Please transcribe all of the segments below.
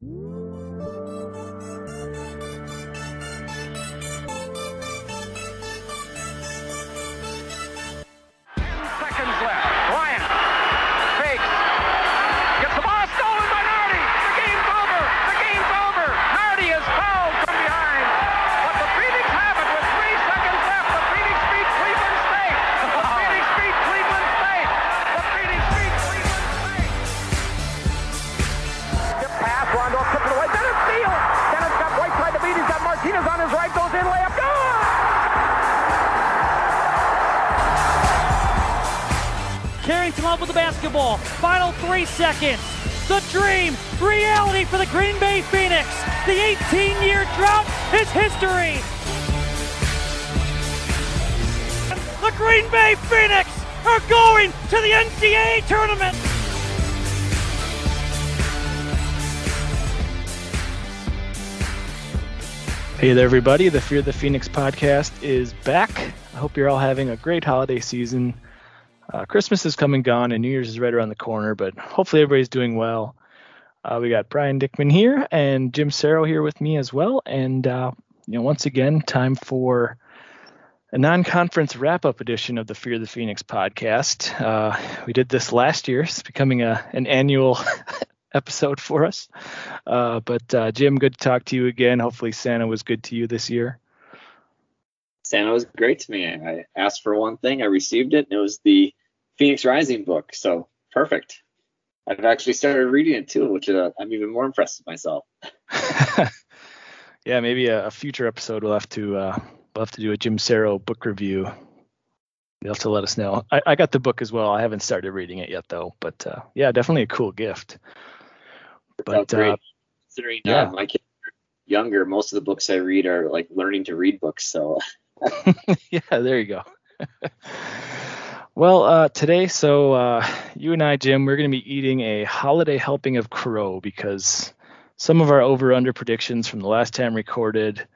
up seconds. The dream, reality for the Green Bay Phoenix. The 18-year drought is history. The Green Bay Phoenix are going to the NCAA tournament. Hey there, everybody. The Fear the Phoenix podcast is back. I hope you're all having a great holiday season. Christmas is come and gone, and New Year's is right around the corner, but hopefully everybody's doing well. Uh, we got Brian Dickman here and Jim Sarro here with me as well. And, uh, you know, once again, time for a non conference wrap up edition of the Fear the Phoenix podcast. Uh, we did this last year, it's becoming a, an annual episode for us. Uh, but, uh, Jim, good to talk to you again. Hopefully, Santa was good to you this year. Santa was great to me. I asked for one thing, I received it, and it was the Phoenix Rising book. So perfect. I've actually started reading it too, which uh, I'm even more impressed with myself. yeah, maybe a, a, future episode we'll have to uh, we'll have to do a Jim Sarro book review. You'll have to let us know. I, I got the book as well. I haven't started reading it yet though, but uh, yeah, definitely a cool gift. But uh, considering uh, yeah. my kids are younger, most of the books I read are like learning to read books. So yeah, there you go. well, uh, today, so uh, you and I, Jim, we're going to be eating a holiday helping of crow because some of our over/under predictions from the last time recorded.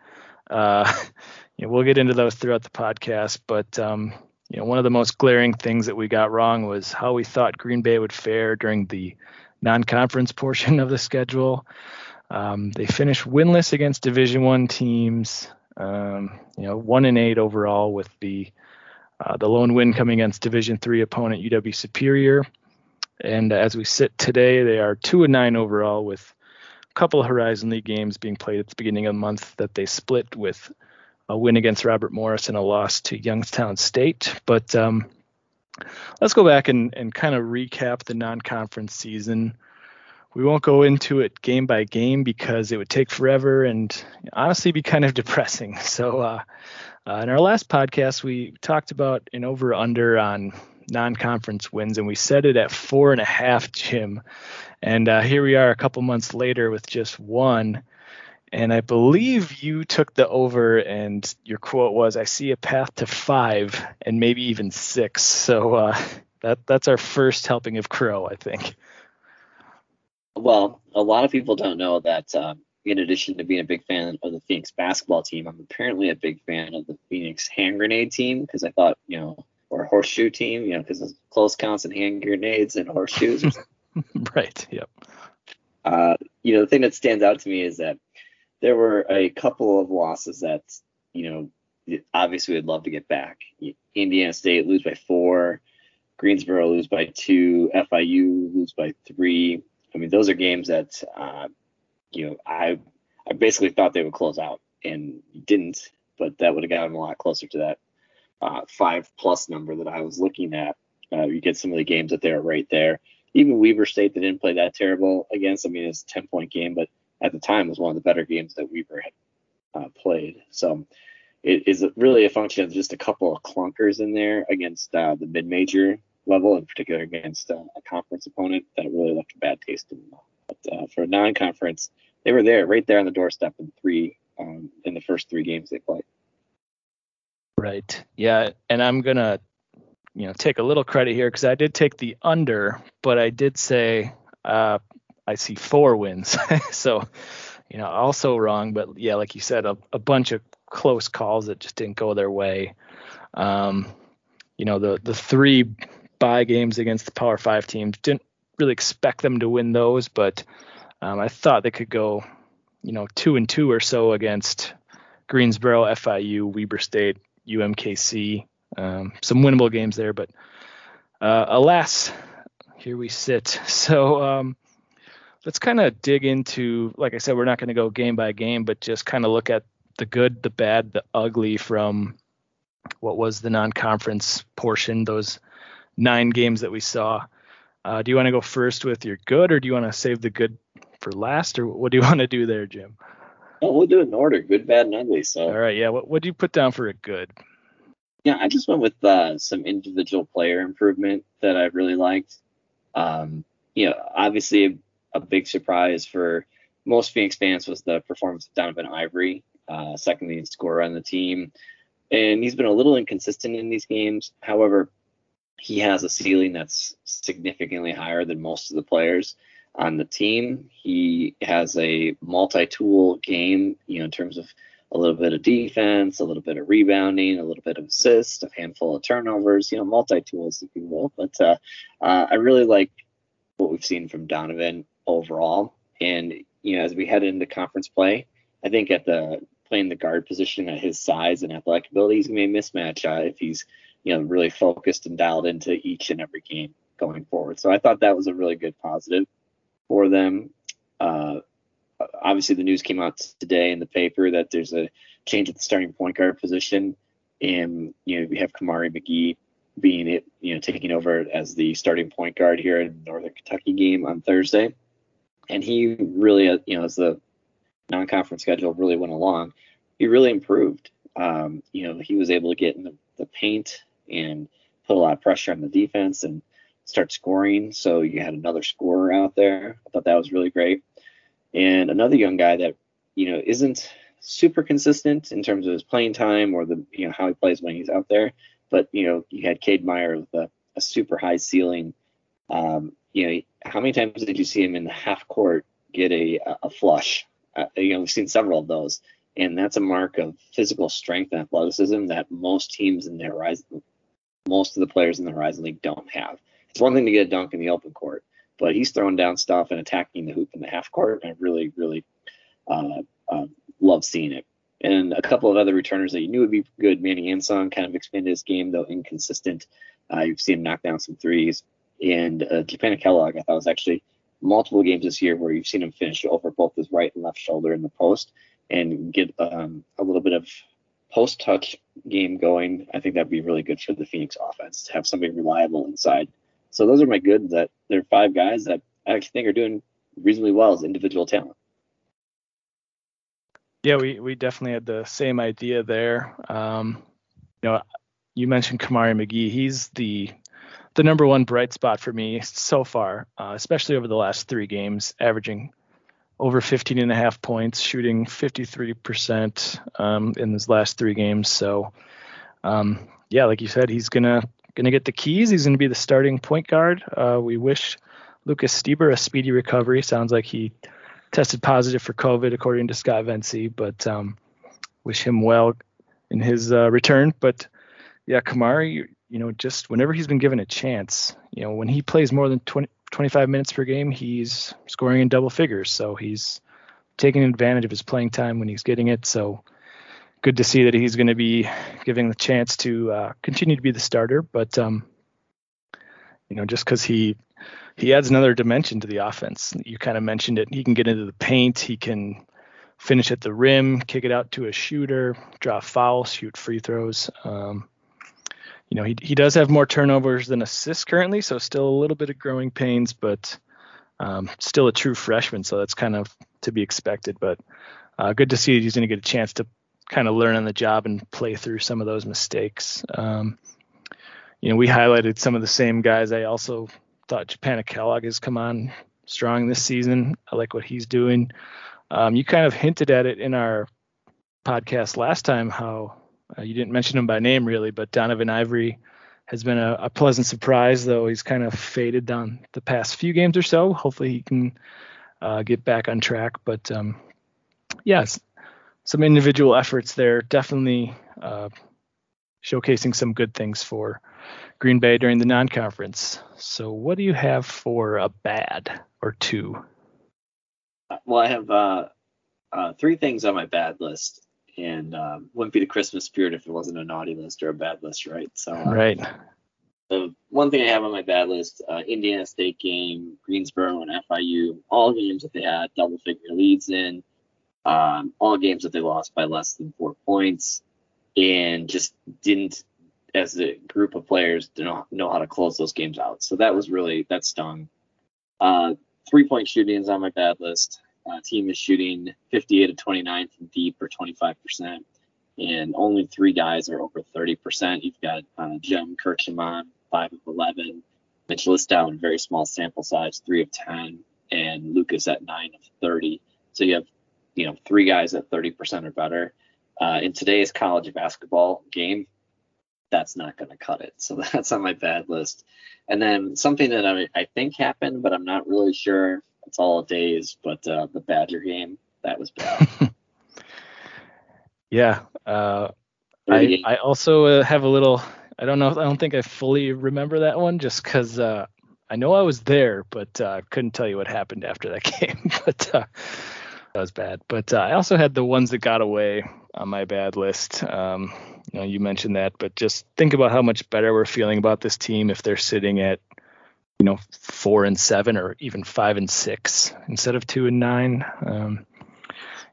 Uh, you know, we'll get into those throughout the podcast, but um, you know, one of the most glaring things that we got wrong was how we thought Green Bay would fare during the non-conference portion of the schedule. Um, they finished winless against Division One teams. Um, you know, one and eight overall with the uh, the lone win coming against Division three opponent UW Superior. And as we sit today, they are two and nine overall with a couple of Horizon League games being played at the beginning of the month that they split with a win against Robert Morris and a loss to Youngstown State. But um, let's go back and, and kind of recap the non-conference season we won't go into it game by game because it would take forever and honestly be kind of depressing. So, uh, uh, in our last podcast, we talked about an over under on non conference wins, and we set it at four and a half, Jim. And uh, here we are a couple months later with just one. And I believe you took the over, and your quote was, "I see a path to five and maybe even six. So uh, that that's our first helping of Crow, I think. Well, a lot of people don't know that um, in addition to being a big fan of the Phoenix basketball team, I'm apparently a big fan of the Phoenix hand grenade team because I thought, you know, or horseshoe team, you know, because it's close counts and hand grenades and horseshoes. right. Yep. Uh, you know, the thing that stands out to me is that there were a couple of losses that, you know, obviously we'd love to get back. Indiana State lose by four, Greensboro lose by two, FIU lose by three. I mean, those are games that uh, you know I I basically thought they would close out and didn't, but that would have gotten a lot closer to that uh, five plus number that I was looking at. Uh, you get some of the games that they're right there. Even Weber State, they didn't play that terrible against. I mean, it's a 10 point game, but at the time was one of the better games that Weber had uh, played. So it is really a function of just a couple of clunkers in there against uh, the mid major level, in particular against uh, a conference opponent that really left a bad taste in them. But uh, for a non-conference, they were there, right there on the doorstep in three um, in the first three games they played. Right. Yeah, and I'm gonna, you know, take a little credit here because I did take the under, but I did say uh, I see four wins. so, you know, also wrong, but yeah, like you said, a, a bunch of close calls that just didn't go their way. Um, you know, the the three bye games against the Power Five teams. Didn't really expect them to win those, but Um, I thought they could go, you know, two and two or so against Greensboro, FIU, Weber State, UMKC. Um, some winnable games there, but uh, alas, here we sit. So um, let's kind of dig into, like I said, we're not going to go game by game, but just kind of look at the good, the bad, the ugly from what was the non-conference portion, those nine games that we saw. Uh, do you want to go first with your good, or do you want to save the good for last, or what do you want to do there, Jim? Well, we'll do it in order: good, bad, and ugly. So. All right, yeah. What what do you put down for a good? Yeah, I just went with uh, some individual player improvement that I really liked. Um, you know, obviously a, a, big surprise for most Phoenix fans was the performance of Donovan Ivory, uh, second leading scorer on the team, and he's been a little inconsistent in these games. However, he has a ceiling that's significantly higher than most of the players on the team. He has a multi-tool game, you know, in terms of a little bit of defense, a little bit of rebounding, a little bit of assist, a handful of turnovers, you know, multi-tools, if you will. But uh, uh, I really like what we've seen from Donovan overall. And, you know, as we head into conference play, I think at the playing the guard position at his size and athletic ability, he's to be a mismatch uh, if he's – you know, really focused and dialed into each and every game going forward. So I thought that was a really good positive for them. Uh, obviously, the news came out today in the paper that there's a change at the starting point guard position, and you know we have Kamari McGee being it, you know, taking over as the starting point guard here in Northern Kentucky game on Thursday, and he really, uh, you know, as the non-conference schedule really went along, he really improved. Um, you know, he was able to get in the, the paint and put a lot of pressure on the defense and start scoring. So you had another scorer out there. I thought that was really great. And another young guy that, you know, isn't super consistent in terms of his playing time or the, you know, how he plays when he's out there. But, you know, you had Cade Meyer with a, a super high ceiling. Um, you know, how many times did you see him in the half court get a, a flush? Uh, you know, we've seen several of those. And that's a mark of physical strength and athleticism that most teams in their rise, most of the players in the Horizon League don't have. It's one thing to get a dunk in the open court, but he's throwing down stuff and attacking the hoop in the half court. And I really, really uh, uh, love seeing it. And a couple of other returners that you knew would be good. Manny Ansong kind of expanded his game, though inconsistent. Uh, you've seen him knock down some threes. And uh, Japannah Kellogg, I thought was actually multiple games this year where you've seen him finish over both his right and left shoulder in the post and get um, a little bit of post touch game going, I think that'd be really good for the Phoenix offense to have somebody reliable inside. So those are my goods. That there are five guys that I think are doing reasonably well as individual talent. Yeah, we, we definitely had the same idea there. Um, you know, you mentioned Kamari McGee. He's the the number one bright spot for me so far, uh, especially over the last three games, averaging over 15 and a half points, shooting 53% um, in his last three games. So, um, yeah, like you said, he's gonna gonna get the keys. He's gonna be the starting point guard. Uh, we wish Lucas Stieber a speedy recovery. Sounds like he tested positive for COVID, according to Scott Venci, but um, wish him well in his uh, return. But yeah, Kamari, you know, just whenever he's been given a chance, you know, when he plays more than 20, 25 minutes per game, he's scoring in double figures. So he's taking advantage of his playing time when he's getting it. So good to see that he's going to be giving the chance to uh, continue to be the starter. But um, you know, just because he he adds another dimension to the offense. You kind of mentioned it. He can get into the paint. He can finish at the rim, kick it out to a shooter, draw fouls, shoot free throws. Um, you know, he he does have more turnovers than assists currently, so still a little bit of growing pains, but um, still a true freshman, so that's kind of to be expected. But uh, good to see he's going to get a chance to kind of learn on the job and play through some of those mistakes. Um, you know, we highlighted some of the same guys. I also thought Japannah Kellogg has come on strong this season. I like what he's doing. Um, you kind of hinted at it in our podcast last time how uh, you didn't mention him by name really, but Donovan Ivory has been a, a, pleasant surprise, though he's kind of faded down the past few games or so. Hopefully he can uh, get back on track. But um, yes, some individual efforts there, definitely uh, showcasing some good things for Green Bay during the non-conference. So what do you have for a bad or two? well, I have uh, uh, three things on my bad list, and um, wouldn't be the Christmas spirit if it wasn't a naughty list or a bad list, right? So, uh, right. The one thing I have on my bad list: uh, Indiana State game, Greensboro and FIU, all games that they had double-figure leads in, um, all games that they lost by less than four points, and just didn't, as a group of players, know know how to close those games out. So that was really that stung. Uh, three-point shooting is on my bad list. Uh, team is shooting 58 to 29 from deep or 25%, and only three guys are over 30%. You've got uh, Jem Kirchman, 5 of 11, Mitch Listow very small sample size, 3 of 10, and Lucas at 9 of 30. So you have, you know, three guys at 30% or better. Uh, in today's college basketball game, that's not going to cut it. So that's on my bad list. And then something that I, I think happened, but I'm not really sure it's all days, but uh, the Badger game that was bad. yeah, uh, I I also uh, have a little. I don't know. I don't think I fully remember that one, just because uh, I know I was there, but uh, couldn't tell you what happened after that game. but uh, that was bad. But uh, I also had the ones that got away on my bad list. Um, you know, you mentioned that, but just think about how much better we're feeling about this team if they're sitting at you know four and seven or even five and six instead of two and nine. Um,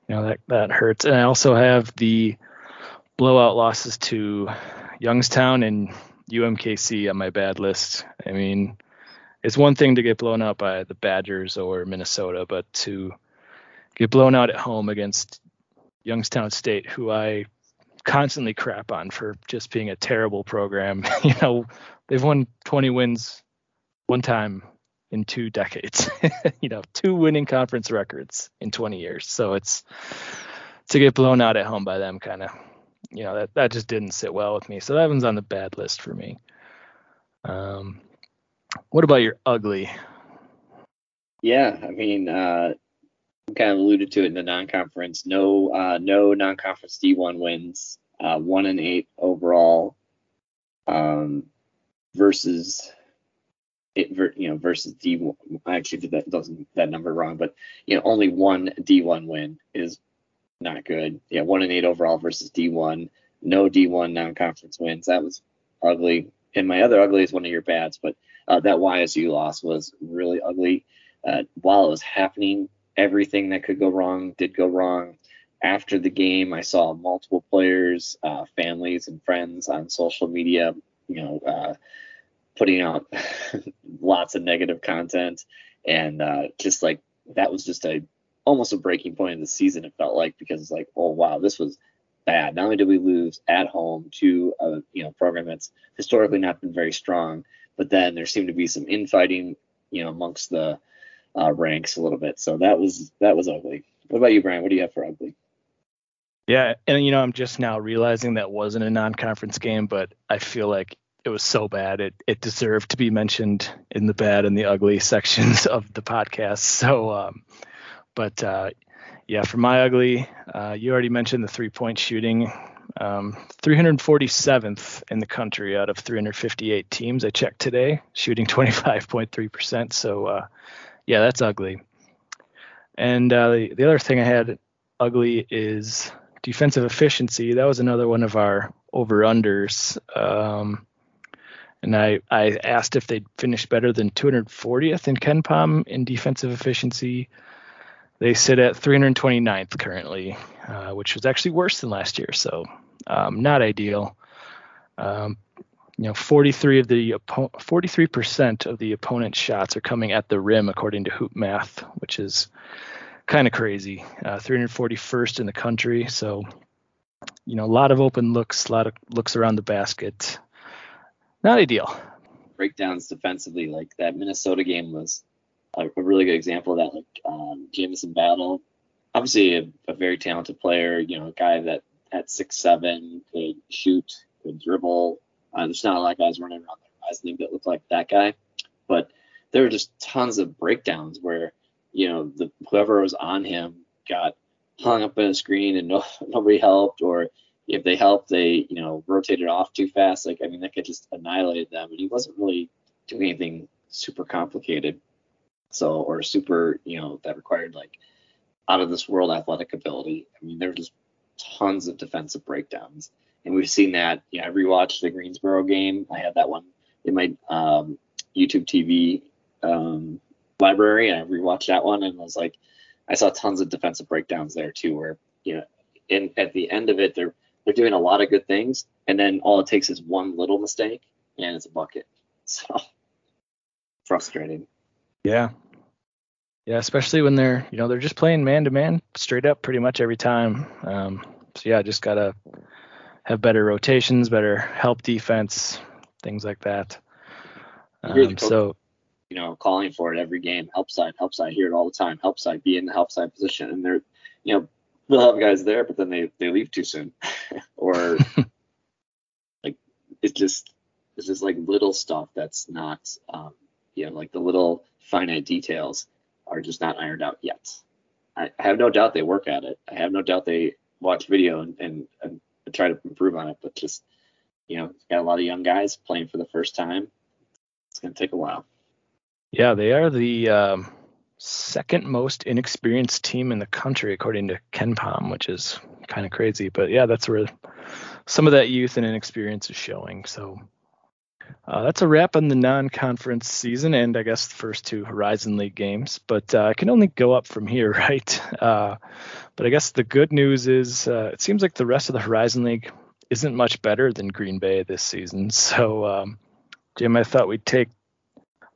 you know that that hurts. And I also have the blowout losses to Youngstown and UMKC on my bad list. I mean, it's one thing to get blown out by the Badgers or Minnesota, but to get blown out at home against Youngstown State, who I constantly crap on for just being a terrible program. you know, they've won 20 wins one time in two decades. you know, two winning conference records in 20 years. So it's to get blown out at home by them kind of, you know, that that just didn't sit well with me. So that one's on the bad list for me. Um, what about your ugly? Yeah, I mean, uh, kind of alluded to it in the non-conference. No, uh, no non-conference D1 wins. Uh, one and eight overall. Um, versus it, you know, versus D1. I actually did that doesn't that number wrong, but you know, only one D1 win is not good. Yeah, one and eight overall versus D1. No D1 non-conference wins. That was ugly. And my other ugly is one of your bads, but uh, that YSU loss was really ugly. Uh, while it was happening, everything that could go wrong did go wrong. After the game, I saw multiple players, uh, families, and friends on social media, you know, uh, putting out lots of negative content. And uh, just like that was just a almost a breaking point in the season it felt like because it's like oh wow this was bad. Not only did we lose at home to a you know program that's historically not been very strong but then there seemed to be some infighting you know amongst the uh, ranks a little bit. So that was that was ugly. What about you brian? What do you have for ugly? Yeah and you know i'm just now realizing that wasn't a non-conference game but i feel like it was so bad it it deserved to be mentioned in the bad and the ugly sections of the podcast. So, um, but uh, yeah, for my ugly, uh, you already mentioned the three point shooting. Um, 347th in the country out of 358 teams I checked today, shooting 25.3%. So, uh, yeah, that's ugly. And uh, the, the other thing I had ugly is defensive efficiency. That was another one of our over unders. Um, and I, I asked if they'd finished better than 240th in KenPom in defensive efficiency. They sit at 329th currently, uh, which was actually worse than last year, so um, not ideal. Um, you know, 43 of the 43% of the opponent's shots are coming at the rim according to Hoop Math, which is kind of crazy. Uh, 341st in the country, so you know, a lot of open looks, a lot of looks around the basket not ideal. Breakdowns defensively, like that Minnesota game was a, a really good example of that. Like um, Jamison Battle, obviously a, a, very talented player. You know, a guy that at six seven could shoot, could dribble. Uh, there's not a lot of guys running around. I think that look like that guy, but there were just tons of breakdowns where you know the whoever was on him got hung up in a screen and no, nobody helped, or if they helped, they you know rotated off too fast. Like I mean, that could just annihilate them. And he wasn't really doing anything super complicated, so or super you know that required like out of this world athletic ability. I mean, there are just tons of defensive breakdowns, and we've seen that. Yeah, I rewatched the Greensboro game. I had that one in my um, YouTube TV um, library, and I rewatched that one, and I was like, I saw tons of defensive breakdowns there too, where you know, in at the end of it, they're they're doing a lot of good things, and then all it takes is one little mistake, and it's a bucket. So frustrating. Yeah. Yeah, especially when they're, you know, they're just playing man to man straight up pretty much every time. Um, so yeah, just gotta have better rotations, better help defense, things like that. Um, so you know, calling for it every game, help side, help side, hear it all the time, help side, be in the help side position, and they're, you know, they'll have guys there, but then they they leave too soon, or like it's just it's just like little stuff that's not, um, you know, like the little finite details are just not ironed out yet. I, I have no doubt they work at it. I have no doubt they watch video and, and, and try to improve on it, but just, you know, got a lot of young guys playing for the first time. It's going to take a while. Yeah, they are the um, second most inexperienced team in the country, according to KenPom, which is kind of crazy. But yeah, that's where some of that youth and inexperience is showing. So uh, that's a wrap on the non-conference season and I guess the first two Horizon League games. But uh, I can only go up from here, right? Uh, but I guess the good news is uh, it seems like the rest of the Horizon League isn't much better than Green Bay this season. So, um, Jim, I thought we'd take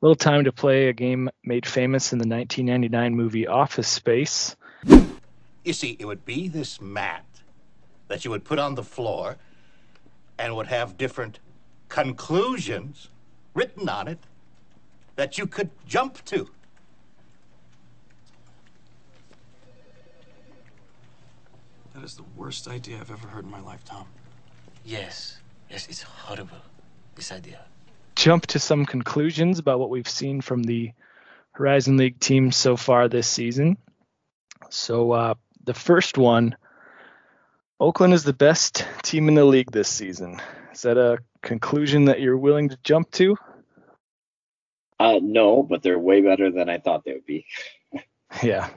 little time to play a game made famous in the 1999 movie Office Space. You see, it would be this mat that you would put on the floor and would have different conclusions written on it that you could jump to. That is the worst idea I've ever heard in my life, Tom. Yes, yes, it's horrible, this idea. Jump to some conclusions about what we've seen from the Horizon League team so far this season. So, uh, the first one Oakland is the best team in the league this season. Is that a conclusion that you're willing to jump to? Uh, no, but they're way better than I thought they would be. yeah.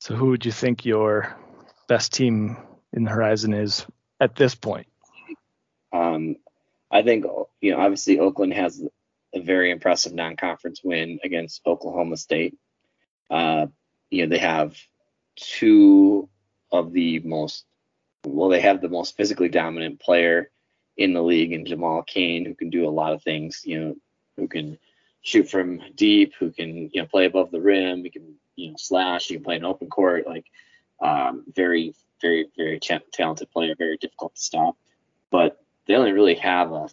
So who would you think your best team in the horizon is at this point? Um, I think you know obviously Oakland has a very impressive non-conference win against Oklahoma State. Uh, you know they have two of the most well they have the most physically dominant player in the league in Jamal Cain, who can do a lot of things, you know, who can shoot from deep, who can, you know, play above the rim, he can, you know, slash, he can play an open court, like um, very, very, very talented player, very difficult to stop. But they only really have a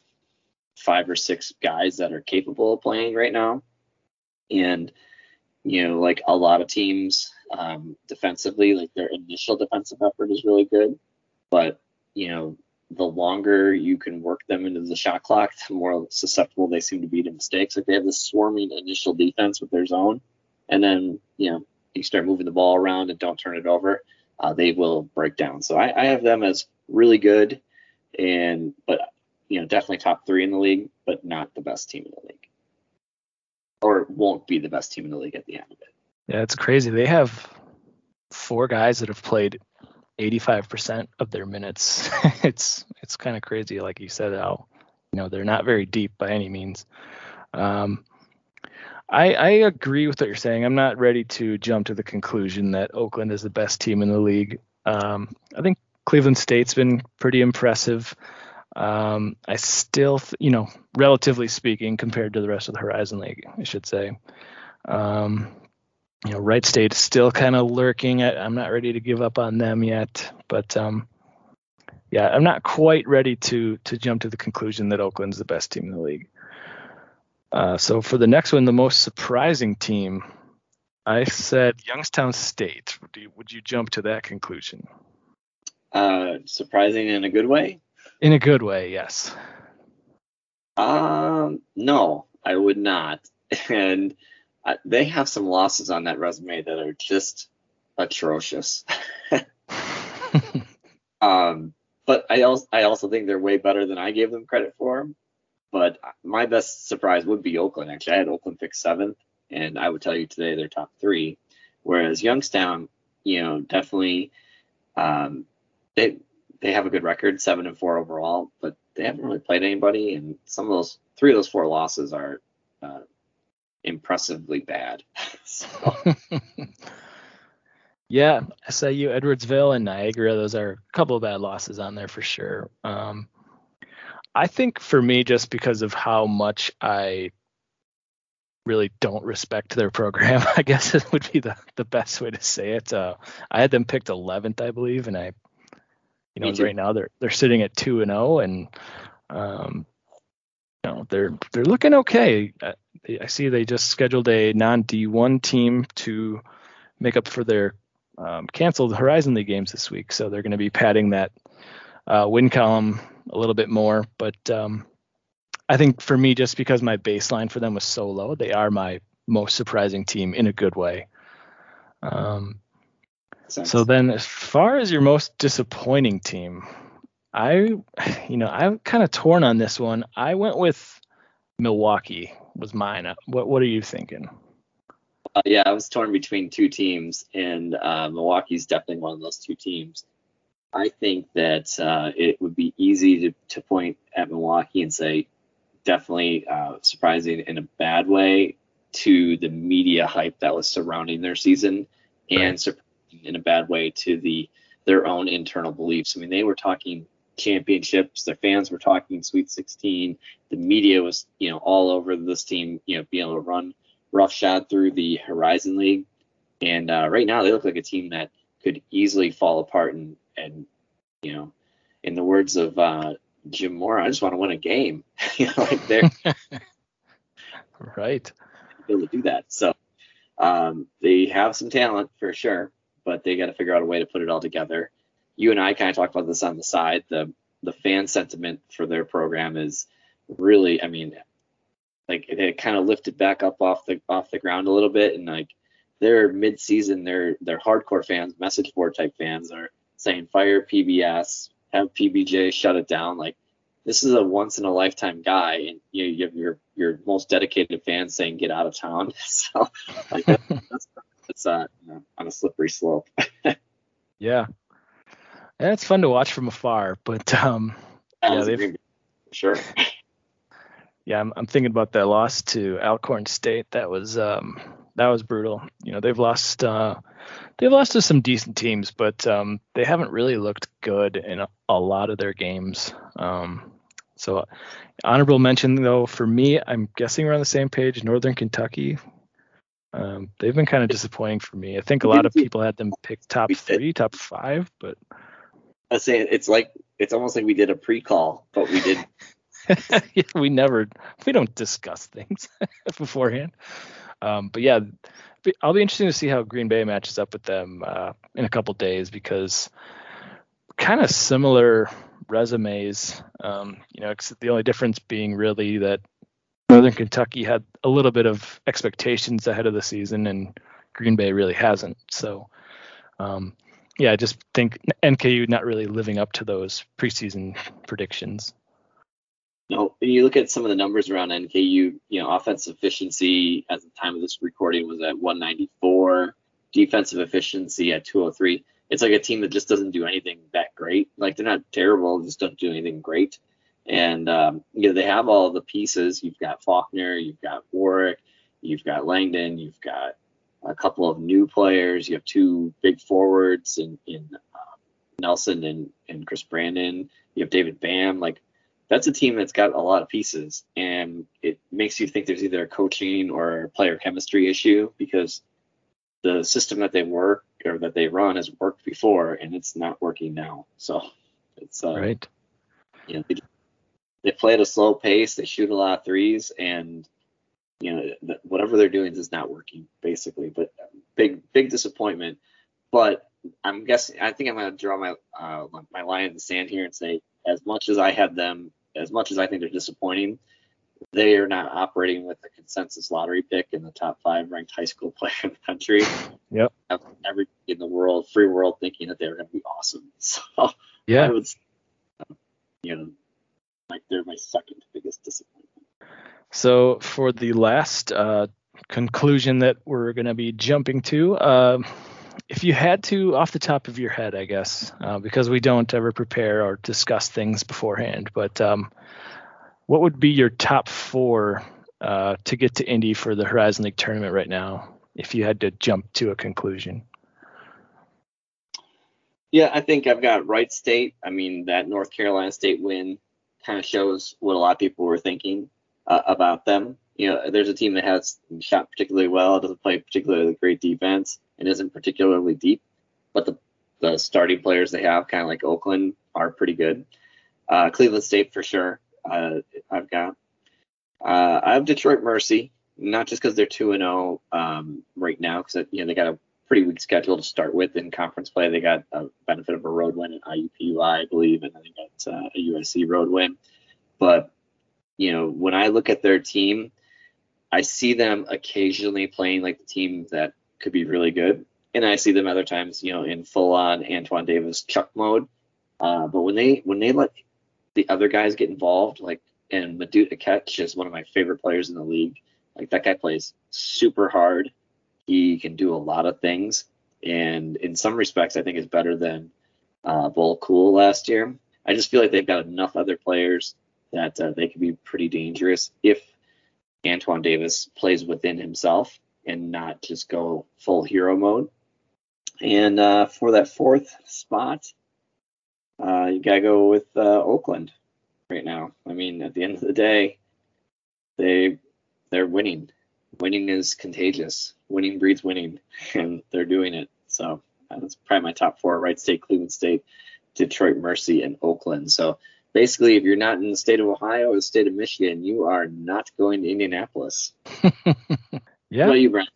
five or six guys that are capable of playing right now. And, you know, like a lot of teams um, defensively, like their initial defensive effort is really good. But, you know, the longer you can work them into the shot clock, the more susceptible they seem to be to mistakes. Like they have this swarming initial defense with their zone, and then you know you start moving the ball around and don't turn it over, uh, they will break down. So I, I have them as really good, and but you know definitely top three in the league, but not the best team in the league, or won't be the best team in the league at the end of it. Yeah, it's crazy. They have four guys that have played 85% of their minutes. it's it's kind of crazy, like you said, how you know they're not very deep by any means. Um, I, I agree with what you're saying. I'm not ready to jump to the conclusion that Oakland is the best team in the league. Um, I think Cleveland State's been pretty impressive. Um, I still, you know, relatively speaking, compared to the rest of the Horizon League, I should say. Um, you know, Wright State is still kind of lurking. At, I'm not ready to give up on them yet, but um, yeah, I'm not quite ready to to jump to the conclusion that Oakland's the best team in the league. Uh, so for the next one, the most surprising team, I said Youngstown State. Would you, would you jump to that conclusion? Uh, surprising in a good way. In a good way, yes. Um, no, I would not. And they have some losses on that resume that are just atrocious. um, but I also I also think they're way better than I gave them credit for. But my best surprise would be Oakland. Actually, I had Oakland pick seventh, and I would tell you today they're top three. Whereas Youngstown, you know, definitely um, they they have a good record, seven and four overall, but they haven't really played anybody, and some of those three of those four losses are uh, impressively bad. yeah, SIU, Edwardsville, and Niagara. Those are a couple of bad losses on there for sure. Um, I think for me, just because of how much I really don't respect their program, I guess it would be the, the best way to say it. Uh, I had them picked 11th, I believe, and I, you know, right now they're they're sitting at two and zero, oh, and um, you know they're they're looking okay. I, I see they just scheduled a non D1 team to make up for their um, canceled Horizon League games this week, so they're going to be padding that uh, win column a little bit more. But um, I think for me, just because my baseline for them was so low, they are my most surprising team in a good way. Um, so then, as far as your most disappointing team, I, you know, I'm kind of torn on this one. I went with Milwaukee was mine. What What are you thinking? Uh, yeah, I was torn between two teams, and uh, Milwaukee's definitely one of those two teams. I think that uh, it would be easy to, to point at Milwaukee and say, definitely uh, surprising in a bad way to the media hype that was surrounding their season, right. and surprising in a bad way to the their own internal beliefs. I mean, they were talking championships. Their fans were talking Sweet 16. The media was, you know, all over this team, you know, being able to run roughshod through the Horizon League. And uh, right now, they look like a team that could easily fall apart. And, and you know, in the words of uh, Jim Moore, I just want to win a game. you know, like they're right able to do that. So um, they have some talent for sure, but they got to figure out a way to put it all together. You and I kind of talked about this on the side. The the fan sentiment for their program is really, I mean, like it kind of lifted back up off the off the ground a little bit, and like they're mid-season, they're they're hardcore fans, message board type fans are saying fire PBS, have PBJ shut it down. Like this is a once in a lifetime guy, and you, know, you have your your most dedicated fans saying get out of town. So like that's, that's uh, on a slippery slope. yeah, and it's fun to watch from afar, but um, yeah, they've sure yeah, I'm, I'm thinking about that loss to Alcorn State. That was um, that was brutal. You know, they've lost uh, they've lost to some decent teams, but um, they haven't really looked good in a, a lot of their games. Um, so honorable mention though for me, I'm guessing we're on the same page. Northern Kentucky. Um, they've been kind of disappointing for me. I think a lot of people had them pick top three, top five, but I say it's like it's almost like we did a pre-call, but we did yeah, we never we don't discuss things beforehand. Um, but yeah, I'll be interesting to see how Green Bay matches up with them uh, in a couple days because kind of similar resumes. Um, you know, except the only difference being really that Northern Kentucky had a little bit of expectations ahead of the season, and Green Bay really hasn't. So, um, yeah, I just think NKU not really living up to those preseason predictions. No, when you look at some of the numbers around NKU, you know, offensive efficiency at the time of this recording was at 194, defensive efficiency at 203. It's like a team that just doesn't do anything that great. Like they're not terrible, just don't do anything great. And um, you know, they have all the pieces. You've got Faulkner, you've got Warrick, you've got Langdon, you've got a couple of new players. You have two big forwards in, in uh, Nelson and, and Chris Brandon. You have David Bam. Like that's a team that's got a lot of pieces, and it makes you think there's either a coaching or player chemistry issue because the system that they work or that they run has worked before, and it's not working now. So it's uh, right. You know, they, they play at a slow pace. They shoot a lot of threes, and you know whatever they're doing is not working basically. But big big disappointment. But I'm guessing I think I'm going to draw my uh, my line in the sand here and say as much as I had them as much as I think they're disappointing, they are not operating with the consensus lottery pick in the top five ranked high school player in the country. Yep. Every in the world, free world, thinking that they were going to be awesome. So yeah, I would, you know, like they're my second biggest disappointment. So for the last uh, conclusion that we're going to be jumping to. Uh, if you had to, off the top of your head, I guess, uh, because we don't ever prepare or discuss things beforehand, but um, what would be your top four uh, to get to Indy for the Horizon League tournament right now, if you had to jump to a conclusion? Yeah, I think I've got Wright State. I mean, that North Carolina State win kind of shows what a lot of people were thinking uh, about them. You know, there's a team that has shot particularly well, doesn't play particularly great defense, and isn't particularly deep, but the the starting players they have, kind of like Oakland, are pretty good. Uh, Cleveland State for sure. Uh, I've got. Uh, I have Detroit Mercy, not just because they're two and zero oh, um, right now, because you know they got a pretty weak schedule to start with in conference play. They got a benefit of a road win at IUPUI, I believe, and then they got uh, a USC road win. But you know, when I look at their team, I see them occasionally playing like the team that could be really good, and I see them other times, you know, in full on Antoine Davis chuck mode. Uh, but when they when they let the other guys get involved, like and Madut Akech is one of my favorite players in the league. Like that guy plays super hard. He can do a lot of things, and in some respects, I think is better than uh, Bul Kuol last year. I just feel like they've got enough other players that uh, they could be pretty dangerous if Antoine Davis plays within himself and not just go full hero mode. And uh, for that fourth spot, uh, you gotta go with uh, Oakland right now. I mean, at the end of the day, they they're winning winning is contagious. Winning breeds winning, and they're doing it. So uh, that's probably my top four: Wright State, Cleveland State, Detroit Mercy, and Oakland. So basically, if you're not in the state of Ohio or the state of Michigan, you are not going to Indianapolis. yeah. What you, Brent?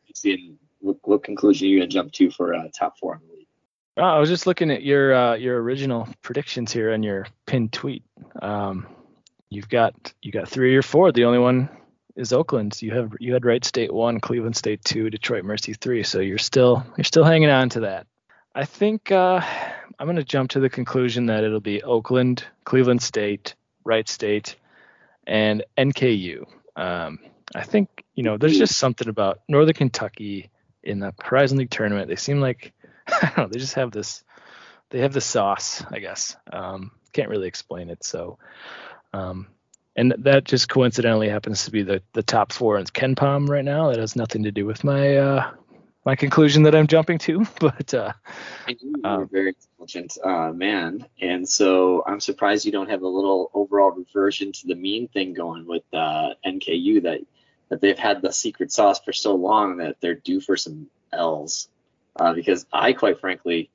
What, what conclusion are you gonna jump to for uh, top four in the league? Oh, I was just looking at your uh, your original predictions here on your pinned tweet. Um, you've got you got three or four. The only one is Oakland. You have you had Wright State one, Cleveland State two, Detroit Mercy three. So you're still you're still hanging on to that. I think uh, I'm going to jump to the conclusion that it'll be Oakland, Cleveland State, Wright State, and NKU. Um, I think you know there's just something about Northern Kentucky in the Horizon League tournament. They seem like I don't know. They just have this. They have the sauce, I guess. Um, can't really explain it. So um, and that just coincidentally happens to be the the top four in KenPom right now. That has nothing to do with my uh, my conclusion that I'm jumping to, but uh, you are um, a very intelligent uh, man, and so I'm surprised you don't have a little overall reversion to the mean thing going with uh, NKU that that they've had the secret sauce for so long that they're due for some L's. Uh, because I, quite frankly,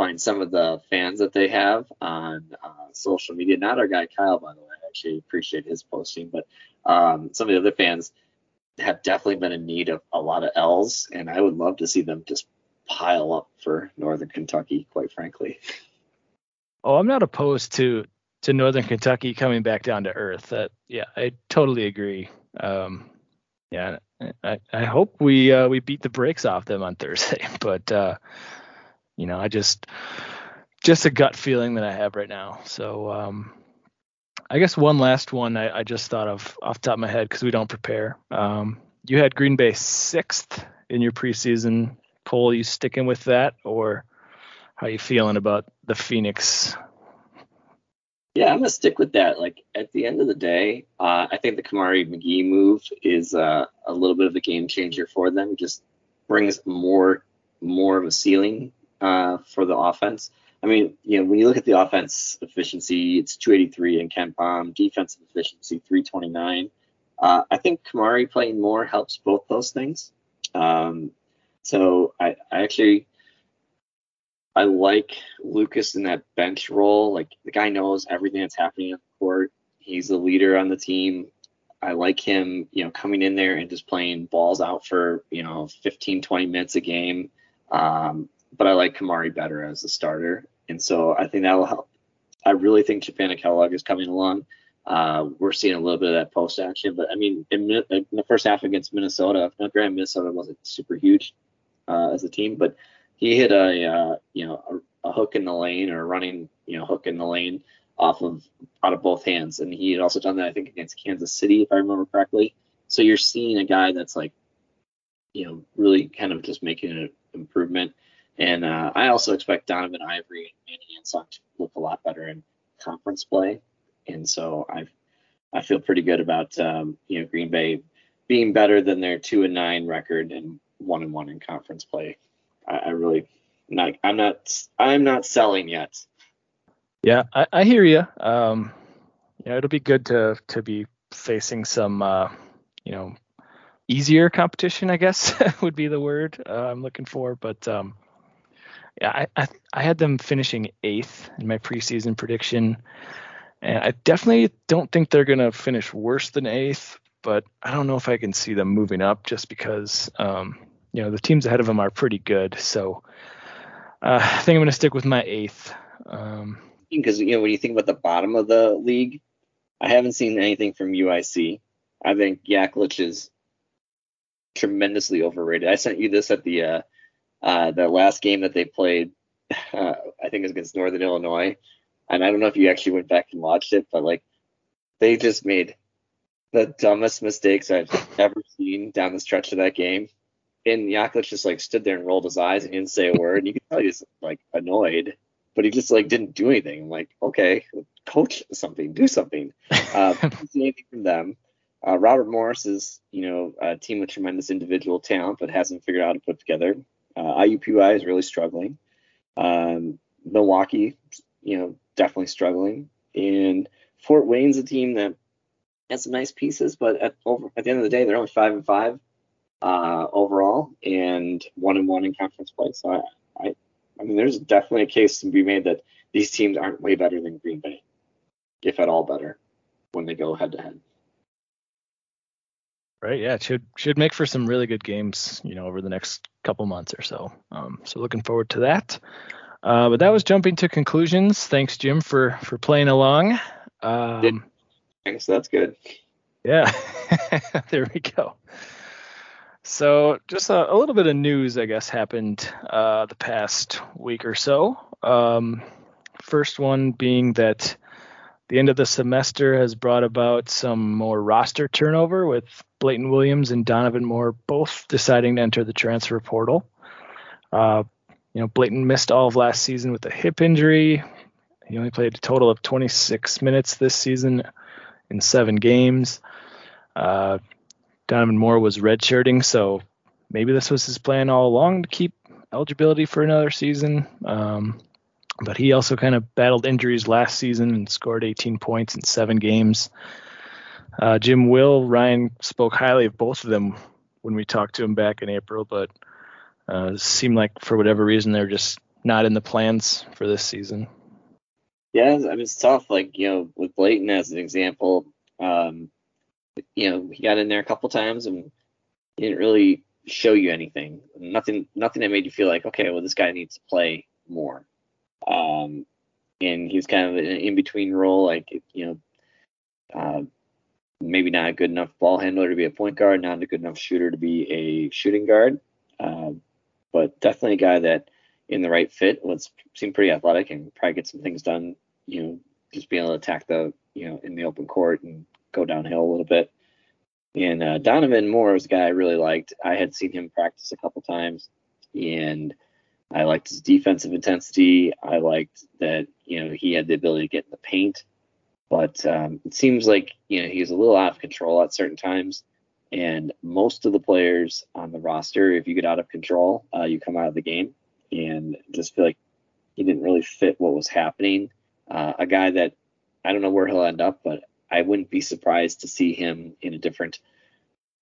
find some of the fans that they have on uh, social media, not our guy Kyle, by the way I actually appreciate his posting. But um, some of the other fans have definitely been in need of a lot of L's, and I would love to see them just pile up for Northern Kentucky, quite frankly. Oh, I'm not opposed to to Northern Kentucky coming back down to earth. That yeah, I totally agree. Um, yeah, I, I hope we uh, we beat the brakes off them on Thursday, but uh, you know, I just just a gut feeling that I have right now. So um, I guess one last one I, I, just thought of off the top of my head because we don't prepare. Um, you had Green Bay sixth in your preseason poll. Are you sticking with that, or how you feeling about the Phoenix? Yeah, I'm gonna stick with that. Like at the end of the day, uh, I think the Kamari McGee move is uh, a little bit of a game changer for them. just brings more more of a ceiling uh, for the offense. I mean, you know, when you look at the offense efficiency, it's 283 in KenPom, defensive efficiency 329. Uh, I think Kamari playing more helps both those things. Um, so I, I actually I like Lucas in that bench role. Like the guy knows everything that's happening on the court. He's the leader on the team. I like him, you know, coming in there and just playing balls out for, you know, 15, 20 minutes a game. Um, but I like Kamari better as a starter, and so I think that will help. I really think Japannah Kellogg is coming along. Uh, we're seeing a little bit of that post action, but I mean, in, in the first half against Minnesota, now granted Minnesota wasn't super huge uh, as a team, but he hit a uh, you know a, a, hook in the lane or a running you know hook in the lane off of out of both hands, and he had also done that I think against Kansas City if I remember correctly. So you're seeing a guy that's like you know, really kind of just making an improvement. And uh, I also expect Donovan Ivory and Manny Ansong to look a lot better in conference play. And so I I feel pretty good about um, you know Green Bay being better than their two and nine record and one and one in conference play. I, I really not I'm not I'm not selling yet. Yeah, I, I hear you. Um, you know, it'll be good to to be facing some uh, you know easier competition. I guess would be the word uh, I'm looking for. But um, I, I I had them finishing eighth in my preseason prediction, and I definitely don't think they're gonna finish worse than eighth. But I don't know if I can see them moving up just because um, you know the teams ahead of them are pretty good. So uh, I think I'm gonna stick with my eighth. Um, because you know when you think about the bottom of the league, I haven't seen anything from UIC. I think Yaklich is tremendously overrated. I sent you this at the uh, uh, the last game that they played. Uh, I think it was against Northern Illinois, and I don't know if you actually went back and watched it, but like they just made the dumbest mistakes I've ever seen down the stretch of that game. And Yaklich just like stood there and rolled his eyes and didn't say a word. And you could tell he was like annoyed but he just like didn't do anything. I'm like, okay, coach something, do something. Uh, see anything from them. Uh, Robert Morris is, you know, a team with tremendous individual talent, but hasn't figured out how to put together. Uh, IUPUI is really struggling. Um, Milwaukee, you know, definitely struggling. And Fort Wayne's a team that has some nice pieces, but at, over, at the end of the day, they're only five and five uh, overall and one and one in conference play. So I, I I mean, there's definitely a case to be made that these teams aren't way better than Green Bay, if at all better, when they go head to head. Right. Yeah. It should should make for some really good games, you know, over the next couple months or so. Um, so looking forward to that. Uh, but that was jumping to conclusions. Thanks, Jim, for for playing along. Um, Thanks. That's good. Yeah. there we go. So, just a, a, little bit of news, I guess, happened uh, the past week or so. Um, first one being that the end of the semester has brought about some more roster turnover with Blayton Williams and Donovan Moore both deciding to enter the transfer portal. Uh, you know, Blayton missed all of last season with a hip injury. He only played a total of 26 minutes this season in seven games. Uh, Donovan Moore was redshirting, so maybe this was his plan all along to keep eligibility for another season. Um, but he also kind of battled injuries last season and scored 18 points in seven games. Uh, Jim Will, Ryan spoke highly of both of them when we talked to him back in April, but uh, seemed like for whatever reason they're just not in the plans for this season. Yeah, I mean it's tough. Like you know, with Blayton as an example, um, you know, he got in there a couple times and he didn't really show you anything. Nothing, nothing that made you feel like, okay, well, this guy needs to play more. Um, and he's kind of an in between role, like you know, uh, maybe not a good enough ball handler to be a point guard, not a good enough shooter to be a shooting guard, uh, but definitely a guy that in the right fit was seemed pretty athletic and probably get some things done. You know, just being able to attack the you know in the open court and go downhill a little bit. And uh, Donovan Moore was a guy I really liked. I had seen him practice a couple times, and I liked his defensive intensity. I liked that you know he had the ability to get in the paint, but um, it seems like you know he was a little out of control at certain times. And most of the players on the roster, if you get out of control, uh, you come out of the game. And just feel like he didn't really fit what was happening. Uh, a guy that I don't know where he'll end up, but I wouldn't be surprised to see him in a different